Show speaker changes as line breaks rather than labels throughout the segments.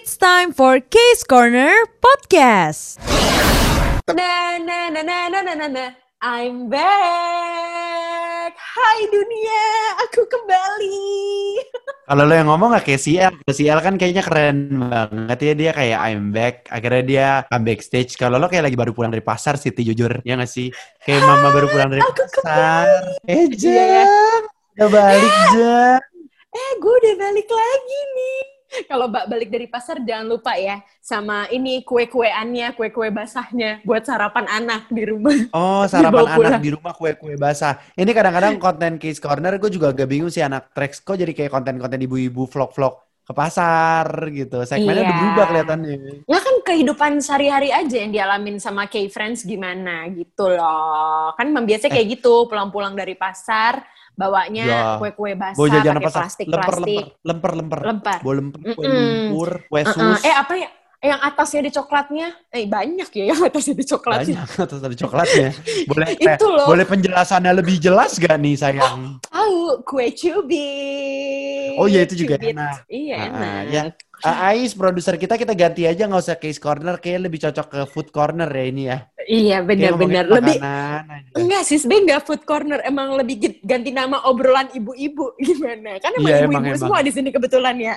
It's time for Case Corner Podcast.
Na na na na na na na na. I'm back. Hai dunia, aku kembali.
Kalau lo yang ngomong gak kayak CL, CL kan kayaknya keren banget ya dia kayak I'm back. Akhirnya dia comeback stage. Kalau lo kayak lagi baru pulang dari pasar sih, jujur ya gak sih? Kayak mama baru pulang dari
Aku
pasar. Eh
Iya, ya.
Jam, udah balik Jam.
Eh, gue udah balik lagi nih. Kalau mbak balik dari pasar jangan lupa ya sama ini kue-kueannya, kue-kue basahnya buat sarapan anak di rumah.
Oh, sarapan anak di rumah kue-kue basah. Ini kadang-kadang konten Case Corner gue juga agak bingung sih anak Trax kok jadi kayak konten-konten ibu-ibu vlog-vlog ke pasar gitu. Segmennya udah
Iya.
berubah kelihatannya.
Nggak kan kehidupan sehari-hari aja yang dialamin sama K-Friends gimana gitu loh. Kan memang biasanya kayak gitu, pulang-pulang dari pasar, bawanya
Ya.
kue-kue basah,
Bawa jajanan
pakai
pasar,
plastik-plastik.
lemper, lemper, lemper,
Lempar.
Bawa lemper, kue lumpur, kue sus.
Eh apa ya? Yang atasnya di coklatnya? Eh banyak ya yang atasnya di coklatnya.
Banyak atas ada coklatnya. Boleh eh,
Itu loh.
boleh penjelasannya lebih jelas gak nih sayang?
Tahu kue cubit.
Oh iya, itu juga
Cubit.
enak.
Iya
Ah,
enak.
ya. Ais, produser kita kita ganti aja nggak usah case corner, kayak lebih cocok ke food corner ya ini ya.
Iya benar-benar lebih
aja.
Enggak sih, sebenarnya enggak food corner. Emang lebih ganti nama obrolan ibu-ibu gimana? Kan emang
Iya,
ibu-ibu
emang.
semua di sini kebetulan ya.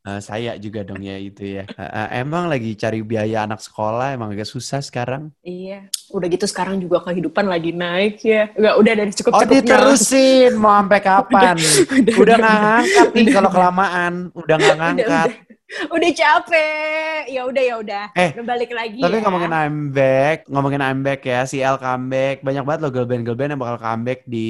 Ah, saya juga dong ya itu ya. Ah, ah, emang lagi cari biaya anak sekolah emang agak susah sekarang.
Iya. Udah gitu sekarang juga kehidupan lagi naik ya. Enggak, udah dari cukup
Oh diterusin mau sampai kapan?
udah,
Udah
udah,
nggak ngangkat nih
udah,
kalau
udah.
kelamaan. Udah nggak ngangkat.
Udah capek. Ya udah ya udah.
Eh,
Udah balik lagi
Tapi
ya.
ngomongin I'm back, ngomongin I'm back ya, si L comeback. Banyak banget loh girl band girl band yang bakal comeback di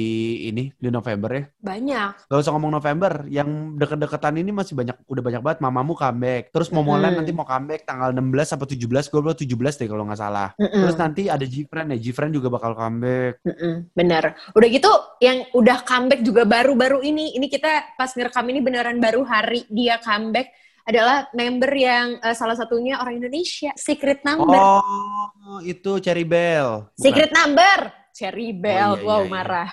ini di November ya.
banyak.
Gak usah ngomong November, yang deket-deketan ini masih banyak, udah banyak banget. Mamamu comeback, terus Momoland
Mm.
nanti mau comeback tanggal 16 atau 17, gue belum 17 deh kalau nggak salah.
Mm-mm.
Terus nanti ada Gfriend ya, Gfriend juga bakal comeback.
Mm-mm, bener. Udah gitu, yang udah comeback juga baru-baru ini. Ini kita pas ngerekam ini beneran baru hari dia comeback adalah member yang eh, salah satunya orang Indonesia, Secret Number.
Oh, itu Cherry Bell. Bukan.
Secret Number, Cherry Bell.
Oh, iya,
wow,
iya, iya.
marah.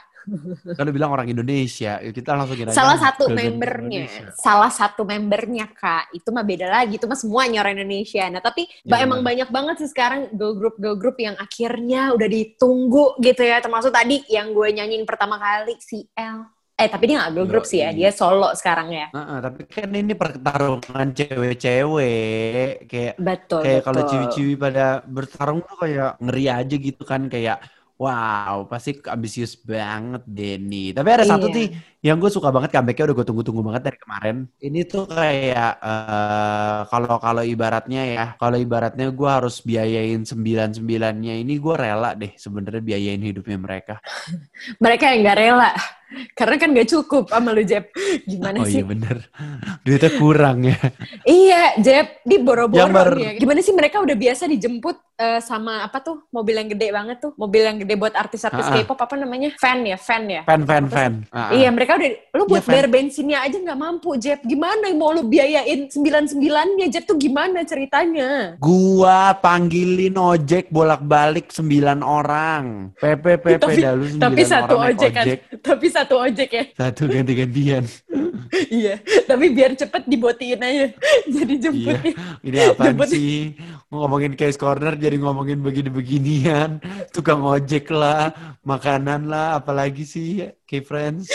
Kalau bilang orang Indonesia, kita langsung kira
Salah satu membernya, salah satu membernya kak, itu mah beda lagi, itu mah semuanya orang Indonesia. Nah tapi
Ya,
emang banyak banget sih sekarang girl group girl group yang akhirnya udah ditunggu gitu ya, termasuk tadi yang gue nyanyiin pertama kali CL. Eh tapi dia nggak girl group sih ya, dia solo sekarang ya.
Heeh, tapi kan ini pertarungan cewek-cewek kayak
Betul.
kayak kalau ciwi-ciwi pada bertarung tuh kayak ngeri aja gitu kan kayak wow pasti ambisius banget Denny tapi ada satu
Iya.
nih yang gue suka banget comebacknya udah gue tunggu-tunggu banget dari kemarin ini tuh kayak eh, kalau kalau ibaratnya ya kalau ibaratnya gue harus biayain sembilan sembilannya ini gue rela deh sebenarnya biayain hidupnya mereka
Mereka yang nggak rela, karena kan nggak cukup sama lu Jeb. Gimana
oh
sih?
iya bener duitnya kurang ya
Iya, Jeb, di boro-boro ya. Gimana sih mereka udah biasa dijemput eh, sama apa tuh mobil yang gede banget tuh, mobil yang gede buat artis-artis. K-pop apa namanya? Fan ya, fan ya.
fan fan
Apa
fan ah.
Iya, mereka udah lu buat
Iya, Fan.
bayar bensinnya aja nggak mampu, Jeb. Gimana mau lu biayain sembilan sembilannya, Jeb tuh gimana ceritanya?
Gua panggilin ojek bolak-balik sembilan orang. PPPP
Tapi-
dah lu
Tapi satu
orang
ojek kan, tapi satu ojek ya.
Satu ganti-gantian.
iya, tapi biar cepet dibotiin aja. Jadi
iya.
jemputnya.
Ini
Jemput-
sih? Ngomongin case corner jadi ngomongin begini-beginian. Tukang ojek lah, makanan lah, apalagi sih, kayak friends.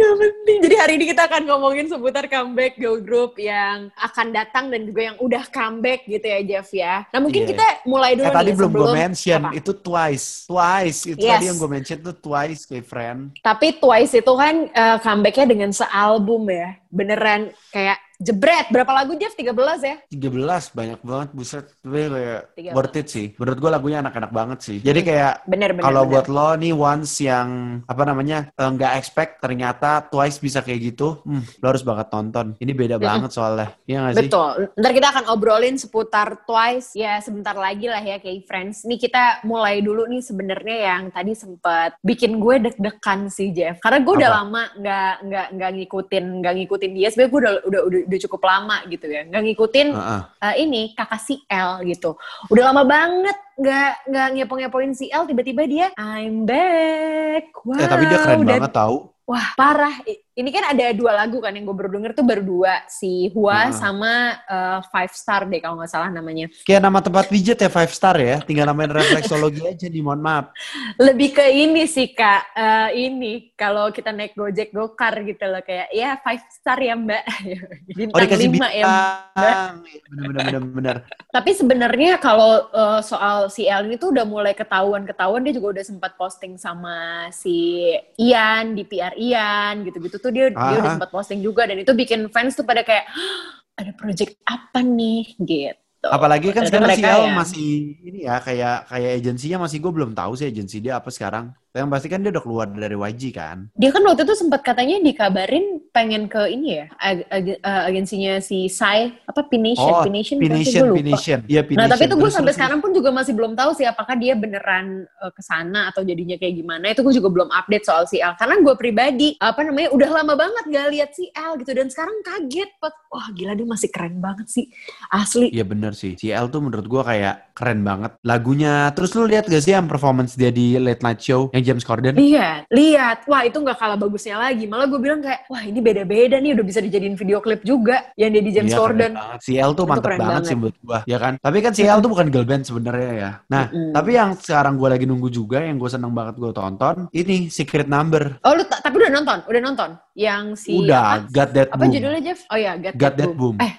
Nggak penting. Jadi hari ini kita akan ngomongin seputar comeback girl group yang akan datang dan juga yang udah comeback gitu ya Jeff ya. Nah mungkin
Iya.
kita mulai dulu
Eh tadi
nih
belum gue
sebelum
mention,
apa?
itu twice. Twice, itu
Yes.
tadi yang gue mention tuh twice, kayak friend.
Tapi Twice itu kan eh, comebacknya dengan sealbum ya. Beneran kayak jebret. Berapa lagu Jeff? 13 ya?
13 banyak banget buset tapi kayak
13.
worth it sih menurut gue lagunya anak-anak banget sih jadi kayak
Bener, bener,
kalau buat lo nih once yang apa namanya eh, nggak expect ternyata twice bisa kayak gitu hmm, lo harus banget tonton ini beda banget soalnya iya gak sih
Betul. Ntar kita akan obrolin seputar Twice ya sebentar lagi lah ya kayak friends. Nih kita mulai dulu nih sebenarnya yang tadi sempat bikin gue deg-degan sih Jeff. Karena gue udah
Apa?
lama nggak nggak nggak ngikutin nggak ngikutin dia. Sebenarnya gue udah udah udah, udah cukup lama gitu ya. Nggak ngikutin
Heeh.
eh, ini kakak si L gitu. Udah lama banget nggak nggak ngepo-ngepoin si L tiba-tiba dia I'm back. Wow,
eh tapi dia keren
dan-
banget tau
Wah parah. Ini kan ada dua lagu kan yang gue baru denger tuh baru dua si Hua
Heeh.
sama eh, Five Star deh kalau nggak salah namanya.
Kayak nama tempat pijet ya five star ya. Tinggal namain refleksologi aja nih, mohon maaf.
Lebih ke ini sih kak, Eh, ini kalau kita naik gojek gokar gitu loh kayak ya Five Star ya mbak,
Oh
bintang
dikasih
lima ya.
bintang. Iya, Bener bener bener bener.
Tapi sebenarnya kalau eh, soal si El ini tuh udah mulai ketahuan-ketahuan dia juga udah sempat posting sama si Ian di PR Ian gitu-gitu tuh dia dia udah
Ah.
sempat posting juga dan itu bikin fans tuh pada kayak "Hah, ada project apa nih gitu.
Apalagi kan
Ternyata
sekarang si El
ya.
masih ini ya kayak kayak agensinya masih gue belum tahu sih agensi dia apa sekarang. Yang pasti kan dia udah keluar dari YG kan.
Dia kan waktu itu sempat katanya dikabarin pengen ke ini ya ag- ag- eh, agensinya si Sai apa Pination
Oh,
Pination?
Pination,
Gue.
Pination. Iya, Pination.
Nah, tapi itu gue sampai
terus,
sekarang pun juga masih belum tahu sih apakah dia beneran uh, ke sana atau jadinya kayak gimana. Itu gue juga belum update soal si L. Karena gue pribadi, apa namanya, udah lama banget gak lihat si L gitu. Dan sekarang kaget, Pat. Wah gila dia masih keren banget sih. Asli.
Iya bener sih. Si El tuh menurut gua kayak keren banget. Lagunya, terus lu lihat gak sih yang performance dia di Late Night Show yang James Corden?
Lihat, lihat. Wah itu gak kalah bagusnya lagi. Malah gue bilang kayak, wah ini beda-beda nih. Udah bisa dijadiin video klip juga. Yang dia di James
Iya,
Corden.
Si El tuh mantep banget,
banget.
sih menurut gua, ya kan? Tapi kan si El tuh bukan girl band sebenarnya ya. Nah,
Mm-mm.
tapi yang sekarang gua lagi nunggu juga, yang gue seneng banget gue tonton, ini Secret Number.
Oh lu, ta- tapi udah nonton? Udah nonton? Yang si...
Udah,
apa?
Got That
Apa
Boom.
judulnya Jeff? Oh ya, Got,
Got That Boom.
Eh,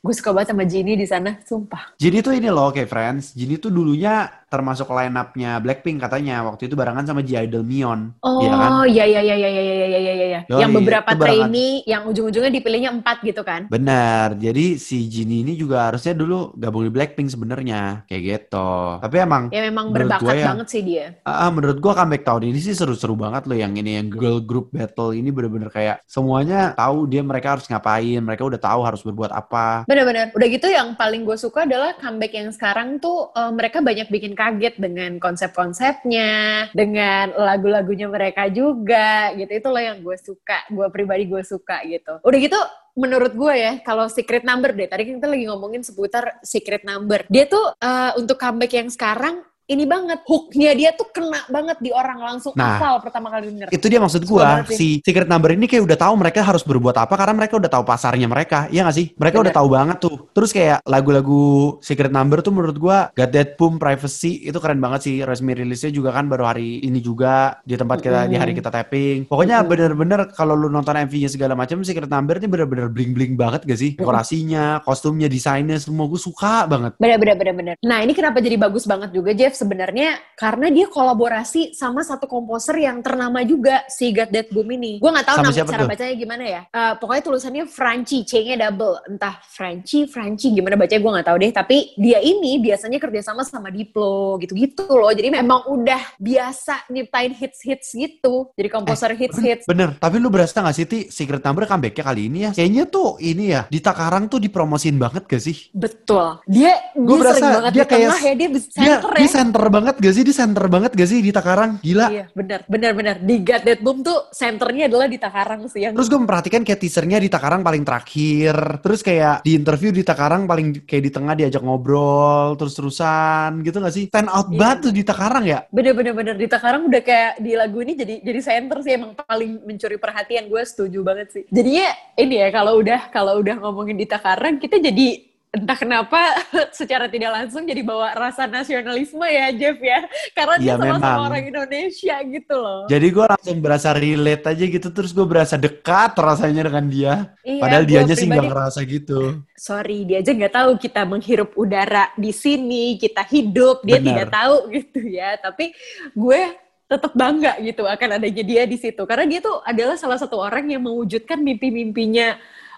gue suka banget sama Jennie di sana, sumpah.
Jadi tuh ini loh, kayak friends. Jadi tuh dulunya termasuk line up-nya Blackpink katanya. Waktu itu barengan sama G-Idol Mion.
Oh,
Iya kan?
iya iya iya iya iya iya iya iya.
Yoi,
Yang beberapa
itu
trainee yang ujung-ujungnya dipilihnya empat gitu kan?
Benar. Jadi si Jinny ini juga harusnya dulu gabung di Blackpink sebenarnya. Kayak gitu. Tapi emang
Ya memang berbakat
gua ya.
banget sih dia.
Ah, menurut gua comeback tahun ini sih seru-seru banget loh yang ini yang girl group battle ini bener-bener kayak semuanya tahu dia mereka harus ngapain, mereka udah tahu harus berbuat apa.
Benar-benar. Udah gitu yang paling gue suka adalah comeback yang sekarang tuh eh, mereka banyak bikin kaget dengan konsep-konsepnya, dengan lagu-lagunya mereka juga gitu. Itulah yang gue suka. Gue pribadi gue suka gitu. Udah gitu menurut gue ya kalau secret number deh tadi kita lagi ngomongin seputar secret number dia tuh eh, untuk comeback yang sekarang ini banget hooknya dia tuh kena banget di orang langsung
Nah,
hafal pertama kali denger
Itu dia maksud gua, si Secret Number ini kayak udah tahu mereka harus berbuat apa karena mereka udah tahu pasarnya mereka. Iya gak sih? Mereka udah
Bener.
tahu banget tuh. Terus kayak lagu-lagu Secret Number tuh menurut gua Got That Boom, Privacy itu keren banget sih. Resmi rilisnya juga kan baru hari ini juga di tempat kita di hari kita tapping. Pokoknya
Mm-mm.
bener-bener kalau lu nonton MV-nya segala macam Secret Number ini bener-bener bling-bling banget gak sih? Dekorasinya, kostumnya, desainnya semua gue suka banget.
Bener bener bener bener. Nah ini kenapa jadi bagus banget juga Jeff sebenarnya karena dia kolaborasi sama satu komposer yang ternama juga si God That Boom ini. Gue nggak tahu
Sama
nama cara
tuh?
bacanya gimana ya. Eh, pokoknya tulisannya Franci, C-nya double. Entah Franci, Franci gimana bacanya gue nggak tahu deh. Tapi dia ini biasanya kerjasama sama Diplo gitu-gitu loh. Jadi memang udah biasa nyiptain hits-hits gitu. Jadi komposer hits-hits.
Bener, tapi lu berasa gak sih Ti, Secret Number comeback-nya kali ini ya? Kayaknya tuh ini ya, di Takarang tuh dipromosin banget gak sih?
Betul. Dia
Gua
dia
berasa
sering banget
dia
di
kayak-
tengah ya dia bisa
Dia
center
di
ya.
Center banget gak sih? Di center banget gak sih di Takarang? Gila.
Iya, benar, benar, benar. Di God That Boom tuh senternya adalah di Takarang sih yang
Terus gue memperhatikan kayak teasernya di Takarang paling terakhir. Terus kayak di interview di Takarang paling kayak di tengah diajak ngobrol terus-terusan gitu gak sih? Stand out
Iya.
banget tuh di Takarang ya?
bener-bener bener di Takarang udah kayak di lagu ini jadi jadi center sih emang paling mencuri perhatian gue setuju banget sih. Jadinya ini ya kalau udah kalau udah ngomongin di Takarang kita jadi entah kenapa secara tidak langsung jadi bawa rasa nasionalisme ya Jeff ya karena dia
Iya,
sama-sama
memang.
orang Indonesia gitu loh.
Jadi gue langsung berasa relate aja gitu. Terus gue berasa dekat rasanya dengan dia.
Iya,
Padahal
gua
dianya sih
pribadi-
gak ngerasa gitu.
sorry dia aja nggak tahu kita menghirup udara di sini kita hidup dia
Benar.
tidak tahu gitu ya tapi gue tetap bangga gitu akan adanya dia di situ karena dia tuh adalah salah satu orang yang mewujudkan mimpi-mimpinya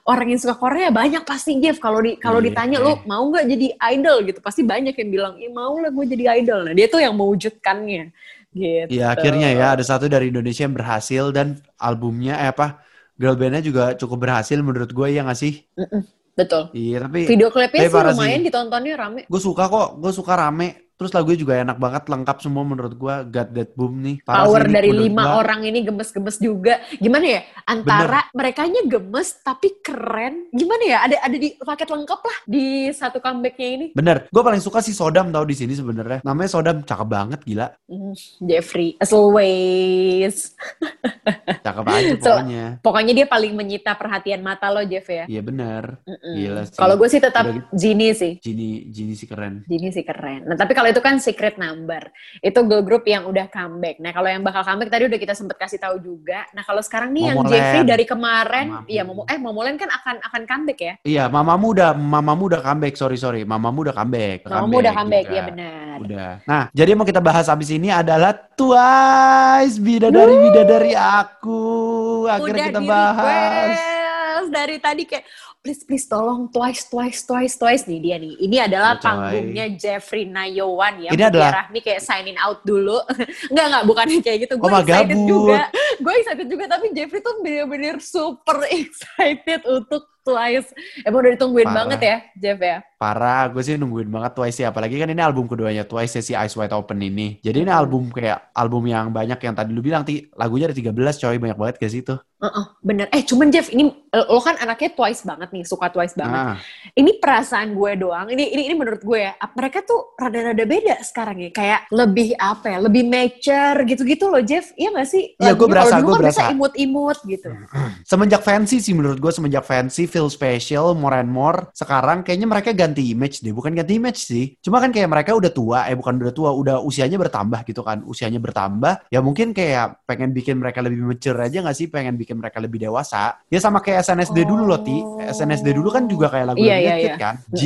orang yang suka Korea banyak pasti Jeff. Kalau di kalau
Iya.
ditanya lu mau nggak jadi idol? gitu pasti banyak yang bilang iya mau lah gue jadi idol. Nah dia tuh yang mewujudkannya gitu.
Iya akhirnya ya ada satu dari Indonesia yang berhasil dan albumnya eh apa girl bandnya juga cukup berhasil menurut gue ya nggak sih?
Mm-mm, betul.
Iya tapi
video klipnya sih lumayan
sih.
ditontonnya rame.
Gue suka kok gue suka rame Terus lagunya juga enak banget, lengkap semua menurut gue. God That Boom nih. Parah
Power
sih ini
dari lima
gua.
orang ini gemes-gemes juga. Gimana ya? Antara merekanya gemes tapi keren. Gimana ya? Ada ada di paket lengkap lah di satu comebacknya ini.
Bener, gue paling suka si Sodam tau di sini sebenarnya. Namanya Sodam, cakep banget gila.
Hmm, Jeffrey, as always.
Cakep aja
So-
pokoknya.
Pokoknya dia paling menyita perhatian mata lo, Jeff ya.
Iya bener.
Mm-mm.
Gila sih.
Kalau gue sih tetap
Udah gitu.
Genie sih.
Gini sih keren.
Genie sih keren. Nah, tapi kalau itu kan secret number. Itu girl group yang udah comeback. Nah, kalau yang bakal comeback tadi udah kita sempet kasih tahu juga. Nah, kalau sekarang nih yang
Momoland.
Jeffrey dari kemarin,
Mamamu.
iya Momo eh Momoland kan akan akan comeback ya.
Iya, mamamu udah, mamamu udah comeback. Sorry sorry, mamamu udah comeback.
Mamamu udah comeback, iya benar.
Udah. Nah, jadi yang mau kita bahas abis ini adalah Twice, bidadari bidadari aku. Akhirnya
udah
kita bahas.
request dari tadi kayak please please tolong twice twice twice twice nih dia nih. Ini adalah
coy.
panggungnya Jeffrey Nayawan ya.
Ini adalah-
Rahmi kayak signing out dulu. enggak enggak bukan kayak gitu. Gue
Oh,
excited
gabut.
juga. Gue excited juga tapi Jeffrey tuh bener-bener super excited untuk Twice. Emang udah ditungguin
Parah.
banget ya, Jeff ya.
Parah, gue sih nungguin banget Twice ya. Apalagi kan ini album keduanya Twice ya, si Ice White Open ini. Jadi ini album kayak album yang banyak yang tadi lu bilang, Ti, lagunya ada 13 coy, banyak banget gak sih itu?
Heeh, bener. Eh, cuman Jeff, ini eh, lo kan anaknya Twice banget nih, suka Twice banget.
Nah,
Ini perasaan gue doang. Ini ini ini menurut gue ya. Mereka tuh rada-rada beda sekarang ya. Kayak lebih apa ya? Lebih mature gitu-gitu loh, Jeff. Iya gak sih?
Iya, gue berasa, gue
kan
berasa.
bisa imut-imut gitu.
semenjak Fancy sih menurut gue, semenjak Fancy, Feel Special, More and More, sekarang kayaknya mereka ganti image deh. Bukan ganti image sih. Cuma kan kayak mereka udah tua, eh bukan udah tua, udah usianya bertambah gitu kan. Usianya bertambah, ya mungkin kayak pengen bikin mereka lebih mature aja gak sih? Pengen bikin mereka lebih dewasa. Ya sama kayak SNSD dulu loh, Ti.
Oh.
SNSD dulu kan juga kayak lagu
iya,
Kid
iya.
kan. G,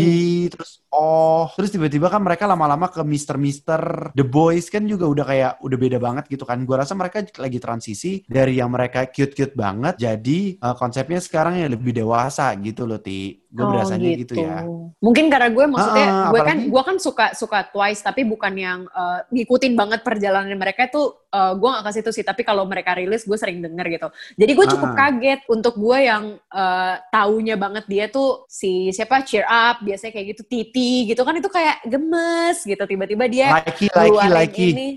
terus Oh, terus tiba-tiba kan mereka lama-lama ke Mister Mister The Boys kan juga udah kayak udah beda banget gitu kan. Gua rasa mereka lagi transisi dari yang mereka cute-cute banget jadi eh, konsepnya sekarang yang lebih dewasa gitu loh, Ti. Gue
Oh,
berasanya gitu. ya.
Mungkin karena gue maksudnya
Ah,
gue kan gue kan suka suka Twice tapi bukan yang eh, ngikutin banget perjalanan mereka tuh eh, gue gak kasih itu sih tapi kalau mereka rilis gue sering denger gitu. Jadi gue cukup
Ah.
kaget untuk gue yang eh, taunya banget dia tuh si siapa Cheer Up biasanya kayak gitu Titi gitu kan itu kayak gemes gitu tiba-tiba dia
Likey, likey, likey.
ini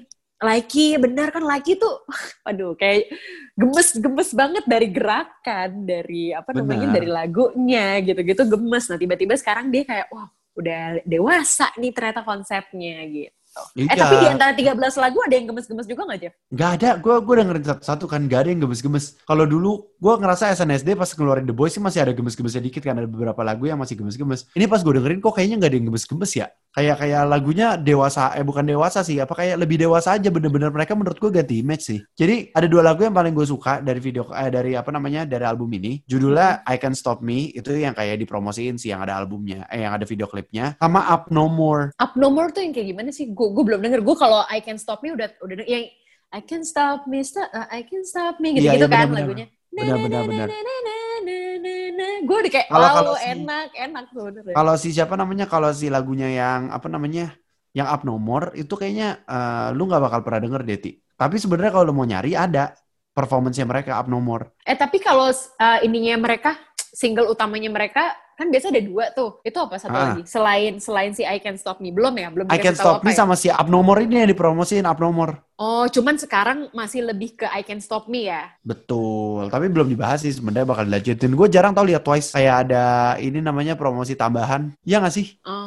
Likey, bener kan Likey tuh, aduh kayak gemes-gemes banget dari gerakan, dari apa namanya,
Benar.
dari lagunya gitu-gitu gemes. Nah tiba-tiba sekarang dia kayak, wah udah dewasa nih ternyata konsepnya gitu. Eh
Iya.
tapi di antara 13 lagu ada yang gemes-gemes juga gak Jeff?
Gak ada, gue gue dengerin satu-satu kan, gak ada yang gemes-gemes. Kalau dulu gue ngerasa SNSD pas ngeluarin The Boys sih masih ada gemes-gemesnya dikit kan, ada beberapa lagu yang masih gemes-gemes. Ini pas gue dengerin kok kayaknya gak ada yang gemes-gemes ya. Kayak kayak lagunya dewasa, eh bukan dewasa sih, apa kayak lebih dewasa aja bener-bener mereka menurut gue ganti image sih. Jadi ada dua lagu yang paling gue suka dari video, eh, dari apa namanya, dari album ini. Judulnya I Can Stop Me, itu yang kayak dipromosiin sih yang ada albumnya, eh yang ada video klipnya. Sama Up No More.
Up No More tuh yang kayak gimana sih? Gue gue belum denger. Gue kalau I Can Stop Me udah udah yang I Can Stop Me, stop, uh, I Can Stop Me gitu-gitu
iya,
kan
benar-benar.
lagunya.
Benar-benar, benar.
Gue udah kayak,
Kalau-
wow
kalau si-
enak, enak tuh.
Kalau si siapa namanya? Kalau si lagunya yang apa namanya? Yang Up No More itu kayaknya eh, lu nggak bakal pernah denger deh, Ti. Tapi sebenarnya kalau lu mau nyari ada performance-nya mereka Up No More.
Eh tapi kalau uh, ininya mereka single utamanya mereka kan biasa ada dua tuh. Itu apa satu
Ah.
lagi? Selain selain si I Can Stop Me belum ya? Belum
I Can Stop Me
ya?
sama si More ini yang dipromosiin More.
Oh, cuman sekarang masih lebih ke I Can Stop Me ya.
Betul, tapi belum dibahas sih sebenarnya bakal dilanjutin. Gue jarang tau lihat Twice kayak ada ini namanya promosi tambahan. Iya gak sih?
Oh,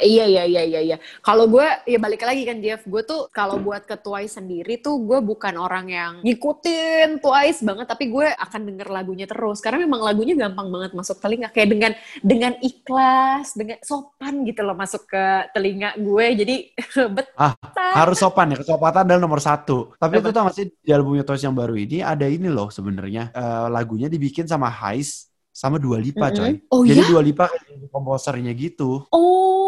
iya iya iya iya iya. Kalau gue ya balik lagi kan Jeff, gue tuh kalau buat ke Twice sendiri tuh gue bukan orang yang ngikutin Twice banget, tapi gue akan denger lagunya terus karena memang lagunya gampang banget masuk telinga kayak dengan dengan ikhlas, dengan sopan gitu loh masuk ke telinga gue. Jadi betah.
Ah, Harus sopan ya, kesopanan adalah nomor satu. Tapi itu tau gak sih di albumnya Twice yang baru ini ada ini loh sebenarnya Eh, lagunya dibikin sama Heist sama Dua Lipa
Mm-mm.
coy.
Oh
Jadi
iya?
Dua Lipa komposernya gitu.
Oh,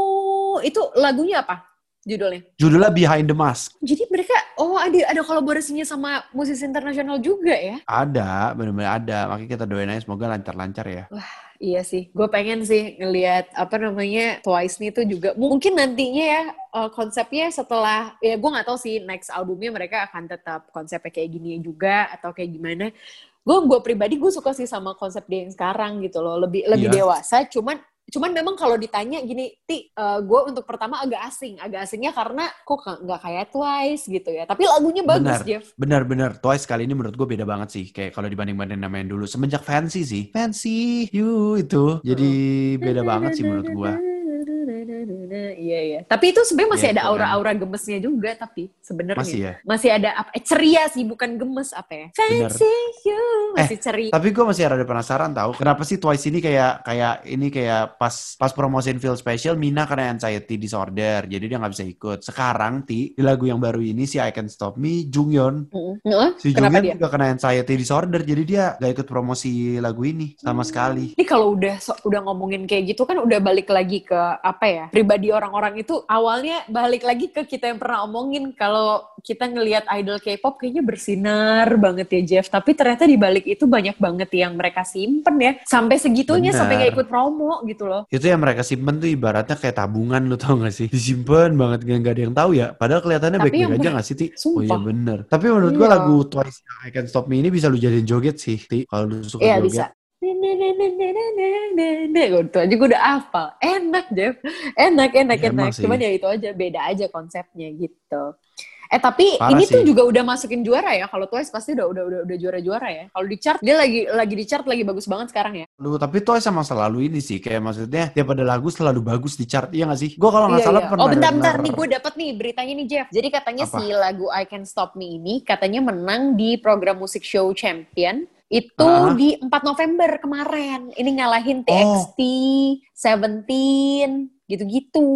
itu lagunya apa? Judulnya?
Judulnya Behind the Mask.
Jadi mereka, oh ada ada kolaborasinya sama musisi internasional juga ya?
Ada, benar-benar ada. Makanya kita doain aja semoga lancar-lancar ya.
Iya sih, gue pengen sih ngelihat apa namanya Twice nih tuh juga mungkin nantinya ya eh, konsepnya setelah ya gue nggak tahu sih next albumnya mereka akan tetap konsepnya kayak gini juga atau kayak gimana. Gue gue pribadi gue suka sih sama konsep dia yang sekarang gitu loh, lebih lebih
Iya.
dewasa, cuman Cuman memang kalau ditanya gini, Ti, uh, gue untuk pertama agak asing. Agak asingnya karena kok nggak kayak Twice gitu ya. Tapi lagunya bagus,
benar,
Jeff.
Benar, benar. Twice kali ini menurut gue beda banget sih. Kayak kalau dibanding-banding nama yang dulu. Semenjak Fancy sih. Fancy You itu. Jadi beda banget sih menurut gue.
Iya iya. Tapi itu sebenarnya masih
Iya,
ada
keren.
aura-aura gemesnya juga tapi sebenarnya
Masih ya?
masih ada apa? Eh, ceria sih bukan gemes apa ya? Fancy you masih ceria.
Tapi gue masih rada penasaran tahu kenapa sih Twice ini kayak kayak ini kayak pas pas promosiin Feel Special Mina kena anxiety disorder jadi dia nggak bisa ikut. Sekarang Ti di lagu yang baru ini si I Can Stop Me Jungyeon
Mm-mm. Heeh,
si
Kenapa
Jungyeon
dia?
juga kena anxiety disorder jadi dia gak ikut promosi lagu ini sama
Hmm.
sekali.
Ini kalau udah so- udah ngomongin kayak gitu kan udah balik lagi ke apa ya? Pribadi orang-orang itu awalnya balik lagi ke kita yang pernah omongin kalau kita ngelihat idol K-pop kayaknya bersinar banget ya Jeff. Tapi ternyata di balik itu banyak banget yang mereka simpen ya. Sampai segitunya
Bener.
sampai nggak ikut promo gitu loh.
Itu yang mereka simpen tuh ibaratnya kayak tabungan lu tau gak sih? Disimpan banget gak, ada yang tahu ya. Padahal kelihatannya baik-baik aja gak sih Ti?
Sumpah.
Oh iya bener. Tapi menurut gua
Iya.
lagu Twice yang I Can Stop Me ini bisa lu jadiin joget sih Ti. Kalau lu suka
Iya
joget.
bisa. Itu aja gue udah hafal. Enak, Jeff. Enak, enak,
Ya,
enak. Cuman ya itu aja, beda aja konsepnya gitu. Eh tapi
Parah
ini tuh
sih.
juga udah masukin juara ya. Kalau Twice pasti udah udah udah, udah juara-juara ya. Kalau di chart dia lagi lagi di chart lagi bagus banget sekarang ya.
Aduh, tapi Twice emang selalu ini sih, kayak maksudnya tiap ada lagu selalu bagus di chart, iya gak sih? Gue kalau nggak
Iya,
salah
iya.
pernah
Oh bentar-bentar
denger-
nih gue dapat nih beritanya nih Jeff. Jadi katanya
Apa?
si lagu I Can Stop Me ini katanya menang di program musik show champion itu
Ah.
di 4 November kemarin. Ini ngalahin
Oh.
TXT, Seventeen, gitu-gitu.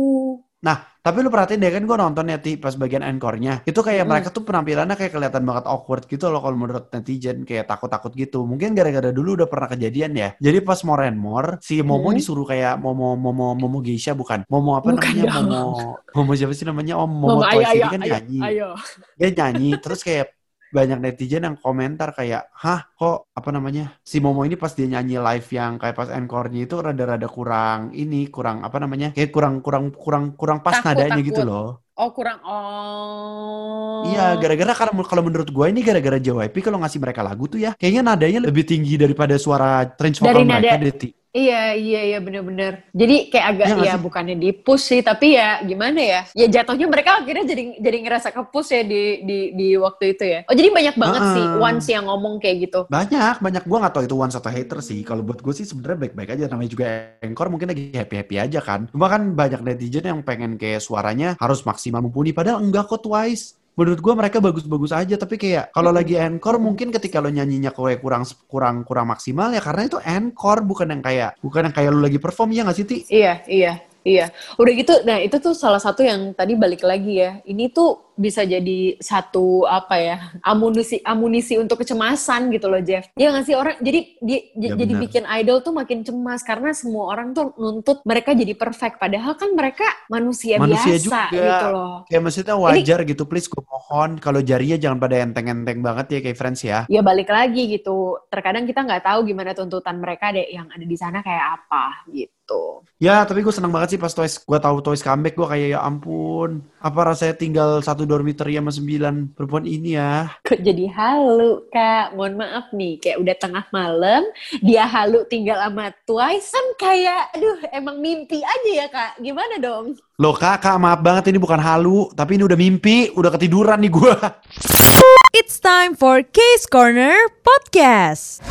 Nah, tapi lu perhatiin deh kan gue nonton ya Ti, pas bagian encore-nya. Itu kayak
Mm-mm.
mereka tuh penampilannya kayak kelihatan banget awkward gitu loh kalau menurut netizen. Kayak takut-takut gitu. Mungkin gara-gara dulu udah pernah kejadian ya. Jadi pas more and more, si Momo
Mm-mm.
disuruh kayak Momo, Momo, Momo Geisha bukan? Momo apa
Bukan
namanya?
dong.
Momo, Momo siapa sih namanya? Om Momo
Mama,
Twice
ayo,
ini
ayo,
kan
ayo,
nyanyi.
ayo.
Dia nyanyi, terus kayak banyak netizen yang komentar kayak, hah kok apa namanya si Momo ini pas dia nyanyi live yang kayak pas encore-nya itu rada-rada kurang ini kurang apa namanya kayak kurang kurang kurang kurang pas
Takut,
nadanya
takut.
gitu loh.
Oh kurang oh.
Iya, gara-gara karena kalau menurut gue ini gara-gara JYP kalau ngasih mereka lagu tuh ya, kayaknya nadanya lebih tinggi daripada suara range
Dari
vokal mereka
nada-
deh, Ti.
Iya iya iya bener-bener. Jadi kayak agak ya
sih?
bukannya di push sih, tapi ya gimana ya? Ya jatuhnya mereka akhirnya jadi jadi ngerasa ke push ya di di di waktu itu ya. Oh jadi banyak banget
Heeh.
sih once yang ngomong kayak gitu.
Banyak, banyak. Gue gak tahu itu one atau hater sih. Kalau buat gue sih sebenarnya baik-baik aja. Namanya juga encore mungkin lagi happy-happy aja kan. Cuma kan banyak netizen yang pengen kayak suaranya harus maksimal mumpuni. Padahal enggak kok Twice. Menurut gue mereka bagus-bagus aja. Tapi kayak kalau lagi encore mungkin ketika lo nyanyinya kayak kurang kurang kurang maksimal ya karena itu encore bukan yang kayak bukan yang kayak lo lagi perform ya nggak sih Ti?
Iya iya iya. Udah gitu, nah itu tuh salah satu yang tadi balik lagi ya. Ini tuh bisa jadi satu apa ya amunisi amunisi untuk kecemasan gitu loh Jeff. Iya nggak sih orang jadi di-
Ya,
jadi
benar.
bikin idol tuh makin cemas karena semua orang tuh nuntut mereka jadi perfect. Padahal kan mereka manusia,
Manusia
biasa
juga.
gitu loh.
Kayak maksudnya wajar gitu please gue mohon kalau jarinya jangan pada enteng-enteng banget ya kayak friends ya.
Ya balik lagi gitu. Terkadang kita nggak tahu gimana tuntutan mereka deh yang ada di sana kayak apa gitu.
Ya, tapi gue senang banget sih pas Twice, gue tahu Twice comeback, gue kayak ya ampun, apa rasanya tinggal satu dormitory sama sembilan perempuan ini ya.
Kok jadi halu, Kak? Mohon maaf nih, kayak udah tengah malam, dia halu tinggal sama Twice, kan kayak, aduh, emang mimpi aja ya, Kak? Gimana dong?
Loh kak, kak maaf banget ini bukan halu, tapi ini udah mimpi, udah ketiduran nih gue.
It's time for Case Corner Podcast.